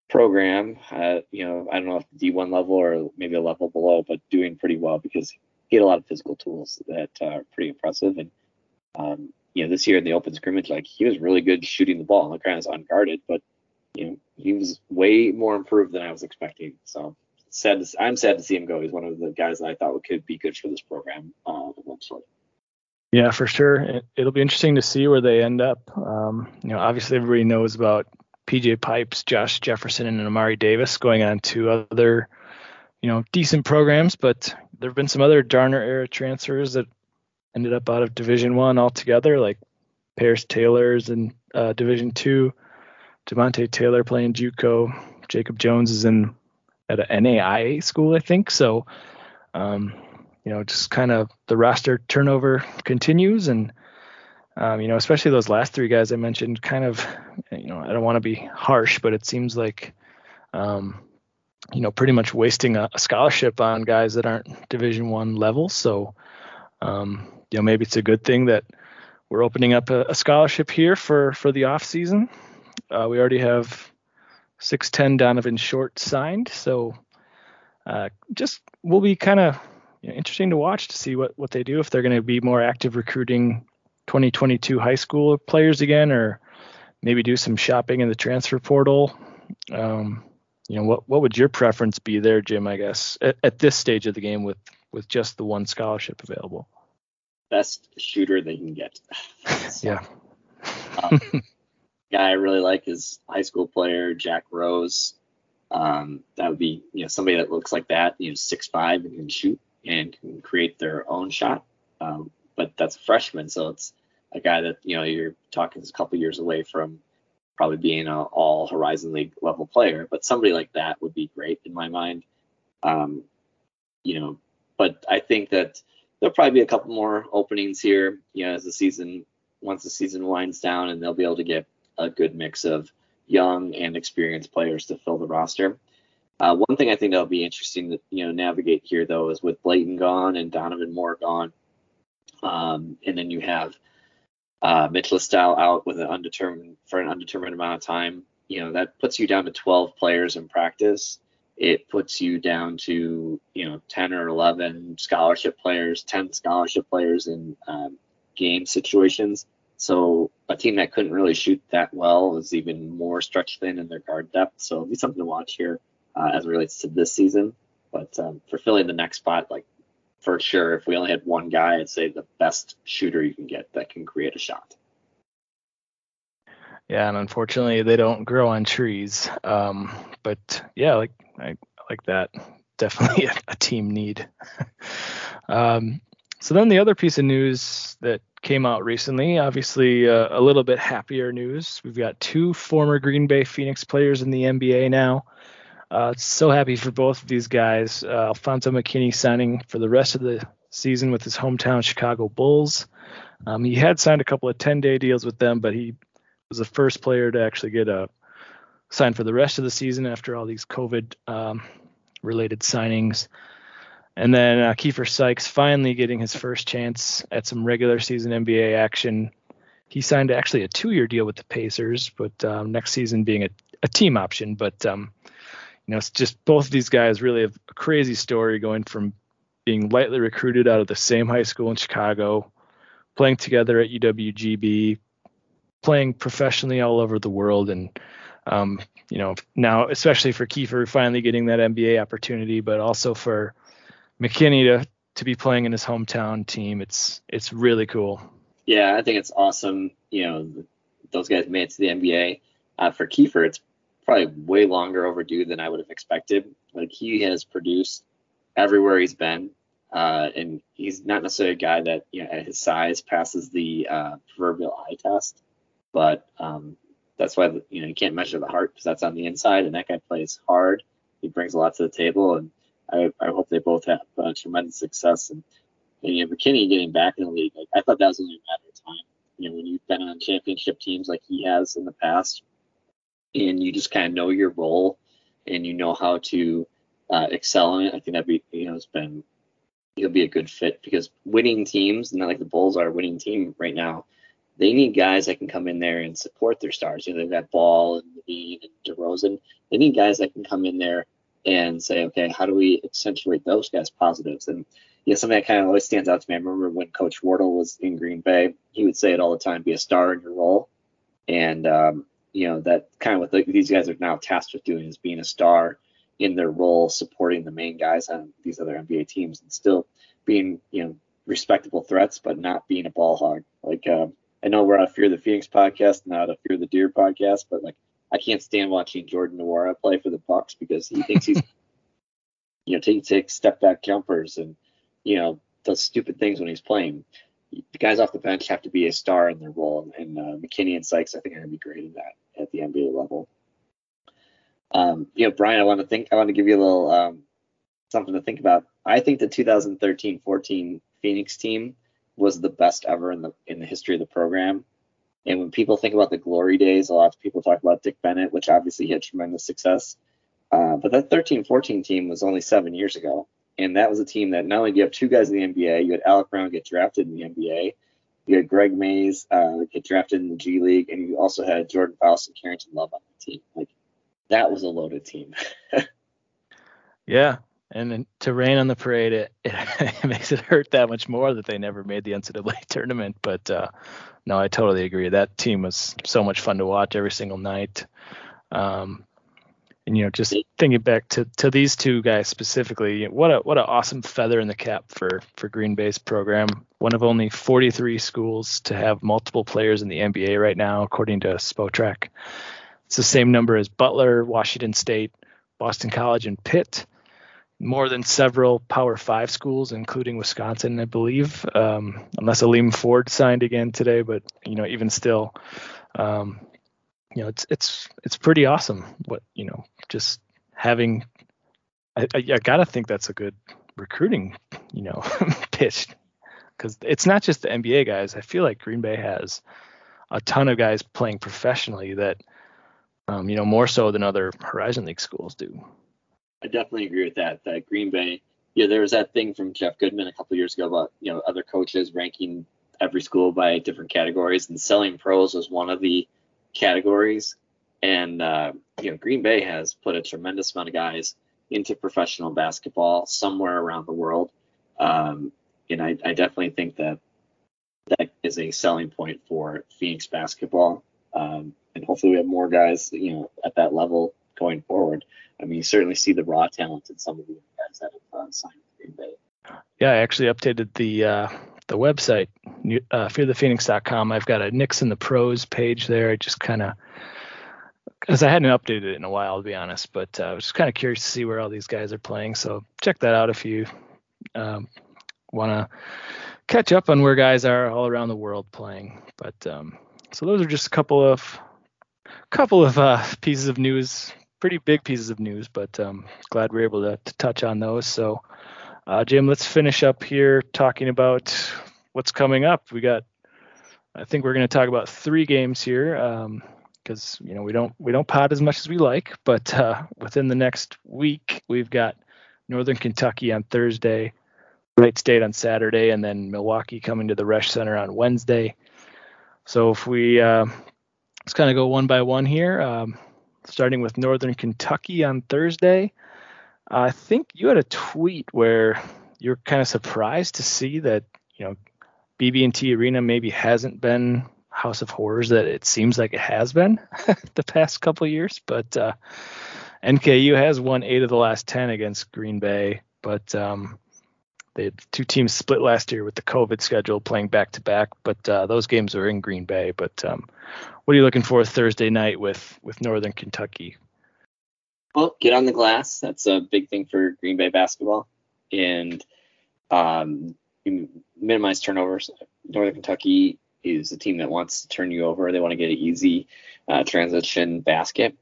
program. Uh, you know, I don't know if D1 level or maybe a level below, but doing pretty well because he had a lot of physical tools that are pretty impressive. And um, you know, this year in the open scrimmage, like he was really good shooting the ball. The ground is unguarded, but you know, he was way more improved than I was expecting. So sad. To, I'm sad to see him go. He's one of the guys that I thought could be good for this program uh, eventually. Yeah, for sure. It'll be interesting to see where they end up. Um, you know, obviously everybody knows about PJ Pipes, Josh Jefferson, and Amari Davis going on to other, you know, decent programs. But there have been some other Darner era transfers that ended up out of Division One altogether, like Paris Taylor's in uh, Division Two, Demonte Taylor playing JUCO, Jacob Jones is in at an NAIA school, I think. So, um, you know, just kind of the roster turnover continues, and um, you know, especially those last three guys I mentioned, kind of, you know, I don't want to be harsh, but it seems like, um, you know, pretty much wasting a, a, scholarship on guys that aren't Division One level. So, um, you know, maybe it's a good thing that we're opening up a, a scholarship here for for the off season. Uh, we already have 6'10 Donovan Short signed, so uh, just will be kind of you know, interesting to watch to see what what they do if they're going to be more active recruiting 2022 high school players again, or maybe do some shopping in the transfer portal. Um, you know, what what would your preference be there, Jim? I guess at, at this stage of the game with with just the one scholarship available. Best shooter they can get. yeah. um, guy I really like is high school player Jack Rose. Um, that would be you know somebody that looks like that, you know, six five and can shoot and can create their own shot. Um, but that's a freshman, so it's a guy that you know you're talking a couple years away from probably being an all Horizon League level player. But somebody like that would be great in my mind. Um, you know, but I think that there'll probably be a couple more openings here. You know, as the season once the season winds down, and they'll be able to get a good mix of young and experienced players to fill the roster. Uh, one thing I think that'll be interesting to you know navigate here though is with Blayton gone and Donovan Moore gone, um, and then you have uh, Mitch Listau out with an undetermined for an undetermined amount of time. You know that puts you down to 12 players in practice. It puts you down to you know 10 or 11 scholarship players, 10 scholarship players in um, game situations. So a team that couldn't really shoot that well is even more stretched thin in their guard depth. So it'll be something to watch here uh, as it relates to this season. But um, for filling the next spot, like for sure, if we only had one guy, I'd say the best shooter you can get that can create a shot. Yeah, and unfortunately, they don't grow on trees. Um, but yeah, like I like that. Definitely a, a team need. um, so then the other piece of news that came out recently, obviously uh, a little bit happier news. We've got two former Green Bay Phoenix players in the NBA now. Uh, so happy for both of these guys. Uh, Alfonzo McKinnie signing for the rest of the season with his hometown Chicago Bulls. Um, he had signed a couple of 10-day deals with them, but he was the first player to actually get a sign for the rest of the season after all these COVID um, related signings. And then uh, Keifer Sykes finally getting his first chance at some regular season NBA action. He signed actually a two-year deal with the Pacers, but um, next season being a, a team option. But um, you know, it's just both of these guys really have a crazy story going from being lightly recruited out of the same high school in Chicago, playing together at UWGB, playing professionally all over the world, and um, you know now especially for Keifer finally getting that NBA opportunity, but also for McKinnie to to be playing in his hometown team. It's it's really cool. Yeah, I think it's awesome. You know, those guys made it to the NBA. Uh, for Keifer, it's probably way longer overdue than I would have expected. Like he has produced everywhere he's been, uh, and he's not necessarily a guy that you know at his size passes the uh, proverbial eye test, but um, that's why you know you can't measure the heart because that's on the inside, and that guy plays hard. He brings a lot to the table, and I, I hope they both have uh, tremendous success. And, and you know, McKinnie getting back in the league, like, I thought that was only a matter of time. You know, when you've been on championship teams like he has in the past, and you just kind of know your role and you know how to uh, excel in it, I think that'd be, you know, it's been, he'll be a good fit because winning teams, not like the Bulls are a winning team right now, they need guys that can come in there and support their stars. You know, they've got Ball and LaVine and DeRozan. They need guys that can come in there and say, okay, how do we accentuate those guys' positives? And you know, something that kind of always stands out to me. I remember when Coach Wardle was in Green Bay, he would say it all the time: be a star in your role. And um, you know that kind of what the, these guys are now tasked with doing is being a star in their role, supporting the main guys on these other NBA teams, and still being you know respectable threats, but not being a ball hog. Like uh, I know we're on a Fear the Phoenix podcast, not a Fear the Deer podcast, but like I can't stand watching Jordan Nwora play for the Bucks because he thinks he's, you know, taking take step back jumpers and, you know, does stupid things when he's playing. The guys off the bench have to be a star in their role, and uh, McKinnie and Sykes I think are going to be great in that at the NBA level. Um, you know, Brian, I want to think. I want to give you a little um, something to think about. I think the 2013-14 Phoenix team was the best ever in the in the history of the program. And when people think about the glory days, a lot of people talk about Dick Bennett, which obviously had tremendous success. Uh, but that 13-14 team was only seven years ago, and that was a team that not only do you have two guys in the NBA, you had Alec Brown get drafted in the NBA, you had Greg Mays uh, get drafted in the G League, and you also had Jordan Fouse and Carrington Love on the team. Like that was a loaded team. yeah, and to rain on the parade, it, it, makes it hurt that much more that they never made the NCAA tournament. But uh, no, I totally agree. That team was so much fun to watch every single night. Um, and you know, just thinking back to, to these two guys specifically, what a what an awesome feather in the cap for for Green Bay's program. One of only 43 schools to have multiple players in the NBA right now, according to Spotrac. It's the same number as Butler, Washington State, Boston College, and Pitt more than several Power Five schools, including Wisconsin, I believe, um, unless Aleem Ford signed again today. But you know, even still, um, you know, it's it's it's pretty awesome. What you know, just having, I, I, I gotta think that's a good recruiting, you know, pitch because it's not just the NBA guys. I feel like Green Bay has a ton of guys playing professionally that, um, you know, more so than other Horizon League schools do. I definitely agree with that. That Green Bay, yeah, there was that thing from Jeff Goodman a couple years ago about you know other coaches ranking every school by different categories, and selling pros was one of the categories. And uh, you know, Green Bay has put a tremendous amount of guys into professional basketball somewhere around the world, um, and I, I definitely think that that is a selling point for Phoenix basketball. Um, and hopefully, we have more guys, you know, at that level going forward. I mean, you certainly see the raw talent in some of the guys that have uh, signed with Green Bay. Yeah, I actually updated the uh, the website, uh, fearthephoenix.com. I've got a Knicks in the Pros page there. I just kind of, because I hadn't updated it in a while, to be honest, but uh, I was just kind of curious to see where all these guys are playing. So check that out if you um, want to catch up on where guys are all around the world playing. But um, so those are just a couple of couple of uh, pieces of news pretty big pieces of news, but um, glad we are able to, to, touch on those. So, uh, Jim, let's finish up here talking about what's coming up. We got, I think we're going to talk about three games here because um, you know we don't we don't pod as much as we like, but uh, within the next week we've got Northern Kentucky on Thursday, Wright State on Saturday, and then Milwaukee coming to the Resch Center on Wednesday. So if we uh, let's kind of go one by one here. Um, starting with Northern Kentucky on Thursday. I think you had a tweet where you're kind of surprised to see that you know BB&T Arena maybe hasn't been House of Horrors that it seems like it has been the past couple years, but uh, NKU has won eight of the last ten against Green Bay, but um, the two teams split last year with the COVID schedule playing back to back, but uh, those games are in Green Bay. But um, what are you looking for Thursday night with with Northern Kentucky? Well, get on the glass. That's a big thing for Green Bay basketball, and um, minimize turnovers. Northern Kentucky is a team that wants to turn you over. They want to get an easy uh, transition basket.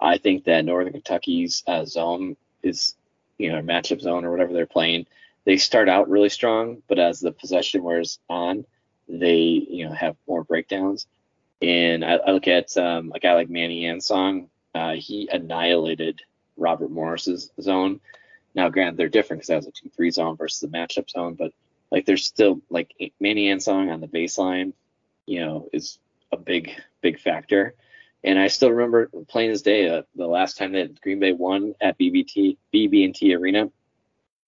I think that Northern Kentucky's uh, zone is, you know, matchup zone or whatever they're playing they start out really strong, but as the possession wears on, they you know have more breakdowns. And I, I look at um, a guy like Manny Ansong. Uh, he annihilated Robert Morris's zone. Now, granted, they're different because that was a two-three zone versus a matchup zone, but like there's still like Manny Ansong on the baseline, you know, is a big big factor. And I still remember plain as day uh, the last time that Green Bay won at BBT BB&T Arena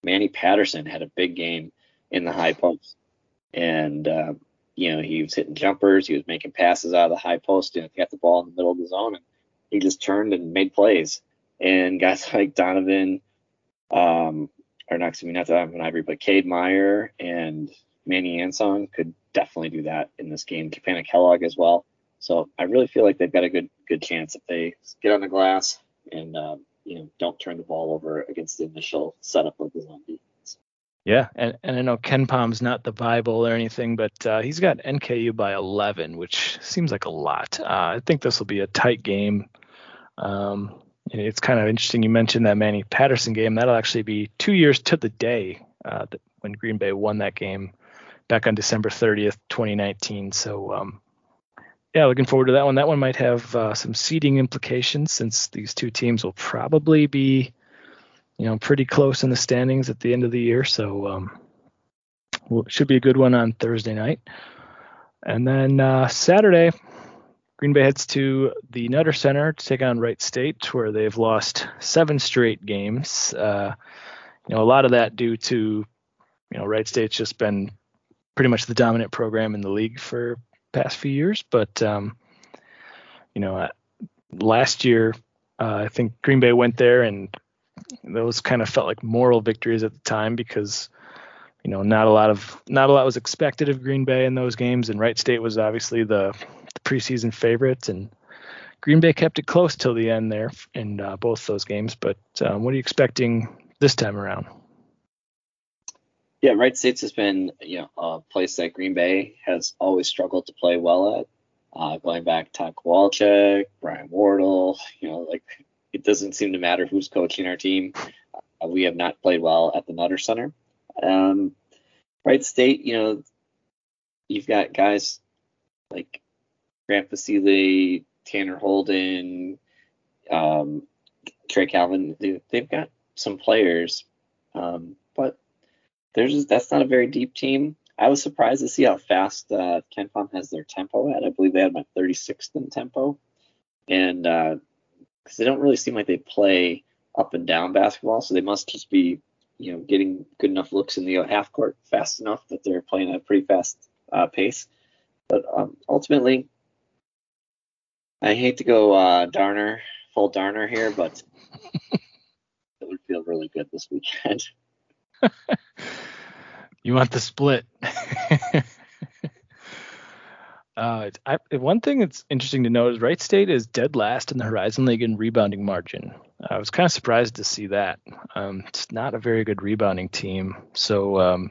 Manny Patterson had a big game in the high post, and uh, you know he was hitting jumpers, he was making passes out of the high post, and he got the ball in the middle of the zone, and he just turned and made plays. And guys like Donovan, um, or not, excuse me, not Donovan Ivory, but Cade Meyer and Manny Ansong could definitely do that in this game. Japannah Kellogg as well. So I really feel like they've got a good good chance if they get on the glass and um, you know don't turn the ball over against the initial setup of the zone defense. Yeah, and, and I know KenPom's not the Bible or anything, but uh, he's got NKU by 11, which seems like a lot. Uh, I think this will be a tight game. Um, it's kind of interesting you mentioned that Manny Patterson game. That'll actually be two years to the day uh, when Green Bay won that game back on December 30th, 2019. So, um, yeah, looking forward to that one. That one might have uh, some seeding implications since these two teams will probably be, you know, pretty close in the standings at the end of the year. So, um, well, should be a good one on Thursday night. And then uh, Saturday, Green Bay heads to the Nutter Center to take on Wright State, where they've lost seven straight games. Uh, you know, a lot of that due to, you know, Wright State's just been pretty much the dominant program in the league for past few years. But, um, you know, uh, last year, uh, I think Green Bay went there and those kind of felt like moral victories at the time because you know not a lot of not a lot was expected of Green Bay in those games and Wright State was obviously the preseason favorites, and Green Bay kept it close till the end there in uh, both those games. But um, what are you expecting this time around? Yeah, Wright States has been you know a place that Green Bay has always struggled to play well at. Uh, going back to Kowalczyk, Brian Wardle, you know, like it doesn't seem to matter who's coaching our team. Uh, we have not played well at the Nutter Center. Um, Wright State, you know, you've got guys like Grant Basile, Tanner Holden, um, Trey Calvin. They, have got some players, um, but there's that's not a very deep team. I was surprised to see how fast uh, KenPom has their tempo at. I believe they had about 36th in tempo, and because uh, they don't really seem like they play up and down basketball, so they must just be, you know, getting good enough looks in the half court fast enough that they're playing at a pretty fast uh, pace. But um, ultimately, I hate to go uh, Darner, full Darner here, but it would feel really good this weekend. you want the split. uh, I, one thing that's interesting to note is Wright State is dead last in the Horizon League in rebounding margin. I was kind of surprised to see that. Um, it's not a very good rebounding team, so um,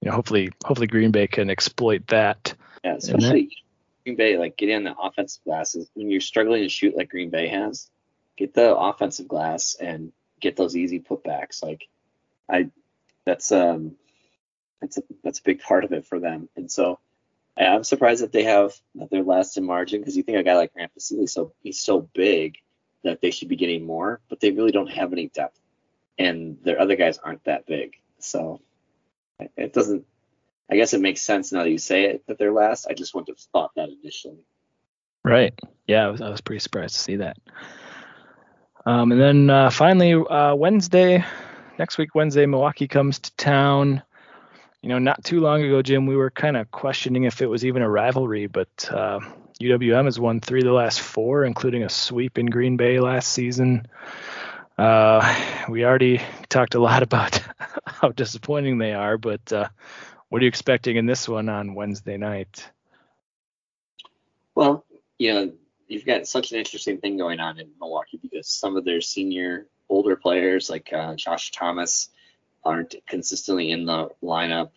you know, hopefully, hopefully Green Bay can exploit that. Yeah, especially Green Bay, like get in the offensive glasses when you're struggling to shoot like Green Bay has. Get the offensive glass and get those easy putbacks. Like I, that's um, that's a that's a big part of it for them. And so I'm surprised that they have that they're last in margin because you think a guy like Grant Basile, so he's so big that they should be getting more, but they really don't have any depth, and their other guys aren't that big. So it doesn't I guess it makes sense now that you say it that they're last. I just wouldn't have thought that initially. Right. Yeah, I was, I was pretty surprised to see that. Um, and then uh, finally, uh, Wednesday, next week, Wednesday, Milwaukee comes to town. You know, not too long ago, Jim, we were kind of questioning if it was even a rivalry, but uh, UWM has won three of the last four, including a sweep in Green Bay last season. Uh, we already talked a lot about how disappointing they are, but uh, what are you expecting in this one on Wednesday night? Well, you know, you've got such an interesting thing going on in Milwaukee because some of their senior older players like uh, Josh Thomas aren't consistently in the lineup.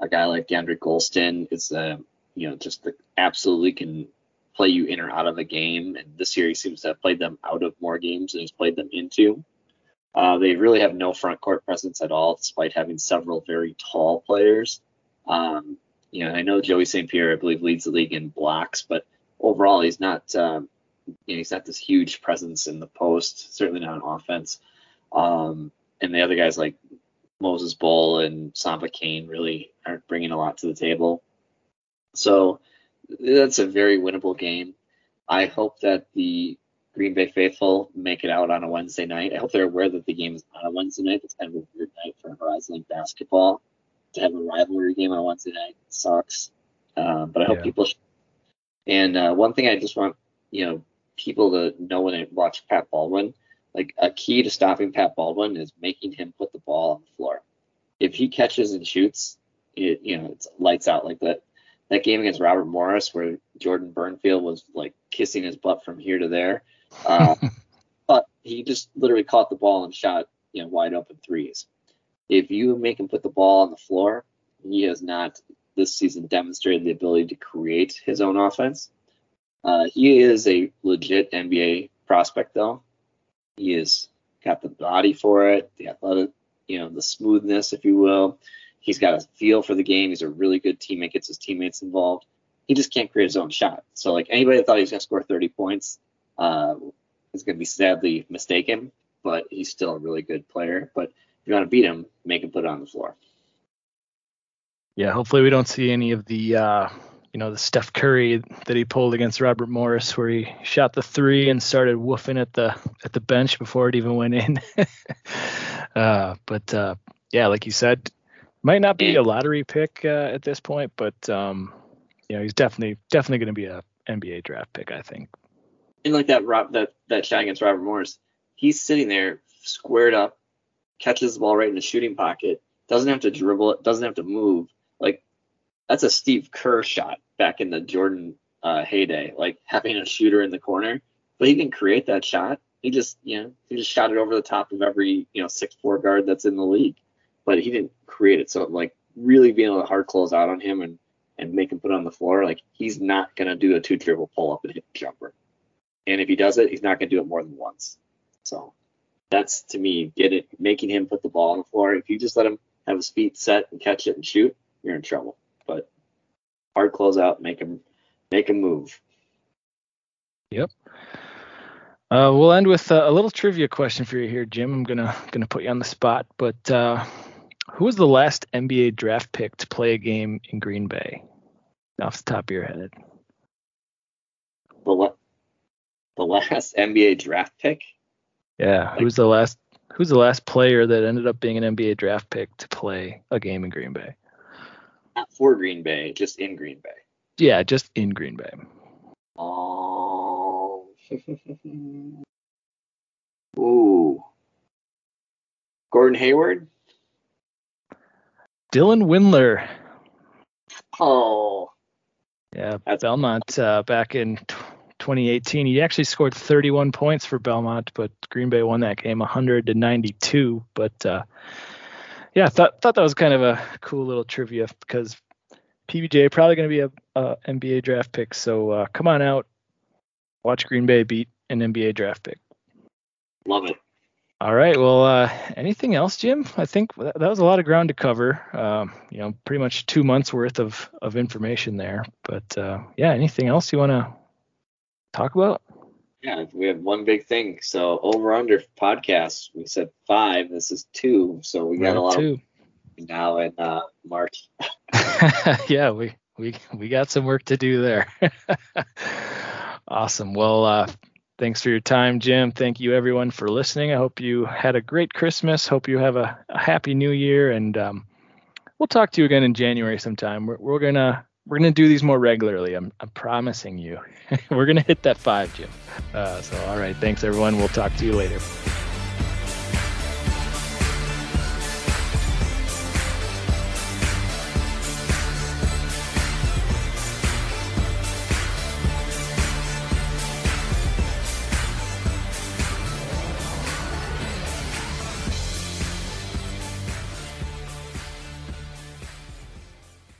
A guy like DeAndre Gholston is, uh, you know, just the, absolutely can play you in or out of a game. And this year he seems to have played them out of more games than he's played them into. Uh, they really have no front court presence at all, despite having several very tall players. Um, you know, I know Joey St. Pierre, I believe, leads the league in blocks, but overall, he's not. Um, you know, he's not this huge presence in the post. Certainly not on offense. Um, and the other guys like Moses Bull and Samba Kane really aren't bringing a lot to the table. So that's a very winnable game. I hope that the Green Bay faithful make it out on a Wednesday night. I hope they're aware that the game is on a Wednesday night. It's kind of a weird night for Horizon League basketball to have a rivalry game on Wednesday night sucks. Uh, but I hope yeah. people. Should. And uh, one thing I just want you know people to know when they watch Pat Baldwin, like a key to stopping Pat Baldwin is making him put the ball on the floor. If he catches and shoots, it you know it's lights out like that. That game against Robert Morris where Jordan Burnfield was like kissing his butt from here to there. Uh, but he just literally caught the ball and shot you know wide open threes if you make him put the ball on the floor, he has not this season demonstrated the ability to create his own offense. Uh, he is a legit NBA prospect, though. He has got the body for it, the athletic, you know, the smoothness, if you will. He's got a feel for the game. He's a really good teammate, gets his teammates involved. He just can't create his own shot. So, like anybody that thought he was going to score 30 points uh, is going to be sadly mistaken. But he's still a really good player. But you want to beat him, make him put it on the floor. Yeah, hopefully we don't see any of the uh, you know the Steph Curry that he pulled against Robert Morris, where he shot the three and started woofing at the at the bench before it even went in. uh, but uh, yeah, like you said, might not be a lottery pick uh, at this point, but um, you know he's definitely definitely going to be a NBA draft pick, I think. And like that Rob that that shot against Robert Morris, he's sitting there squared up, catches the ball right in the shooting pocket, doesn't have to dribble it, doesn't have to move. Like that's a Steve Kerr shot back in the Jordan uh, heyday, like having a shooter in the corner. But he didn't create that shot. He just, you know, he just shot it over the top of every, you know, six four guard that's in the league. But he didn't create it. So like really being able to hard close out on him and and make him put on the floor, like he's not gonna do a two dribble pull up and hit jumper. And if he does it, he's not gonna do it more than once. So that's to me, get it making him put the ball on the floor. If you just let him have his feet set and catch it and shoot, you're in trouble. But hard closeout, make him make him move. Yep. Uh, we'll end with a, a, little trivia question for you here, Jim. I'm gonna gonna put you on the spot, but uh, who was the last NBA draft pick to play a game in Green Bay? Off the top of your head. The la- the last NBA draft pick. Yeah, who's the last? Who's the last player that ended up being an NBA draft pick to play a game in Green Bay? Not for Green Bay, just in Green Bay. Yeah, just in Green Bay. Oh. Ooh. Gordon Hayward? Dylan Windler. Oh. Yeah, That's Belmont uh, back in 2018. He actually scored 31 points for Belmont, but Green Bay won that game 100 to 92. But uh, yeah, thought thought that was kind of a cool little trivia because PBJ probably going to be a, a, NBA draft pick. So uh, come on out, watch Green Bay beat an NBA draft pick. Love it. All right. Well, uh, anything else, Jim? I think that, was a lot of ground to cover. Um, you know, pretty much two months worth of of information there. But uh, yeah, anything else you want to talk about? Yeah, we have one big thing. So over under podcasts, we said five. This is two. So we got a lot two. of now in uh, March. yeah, we we we got some work to do there. awesome. Well, uh, thanks for your time, Jim. Thank you everyone for listening. I hope you had a great Christmas. Hope you have a, a happy New Year, and um, we'll talk to you again in January sometime. We're, we're gonna we're gonna do these more regularly. I'm I'm promising you. we're gonna hit that five, Jim. Uh, so all right, thanks everyone. We'll talk to you later.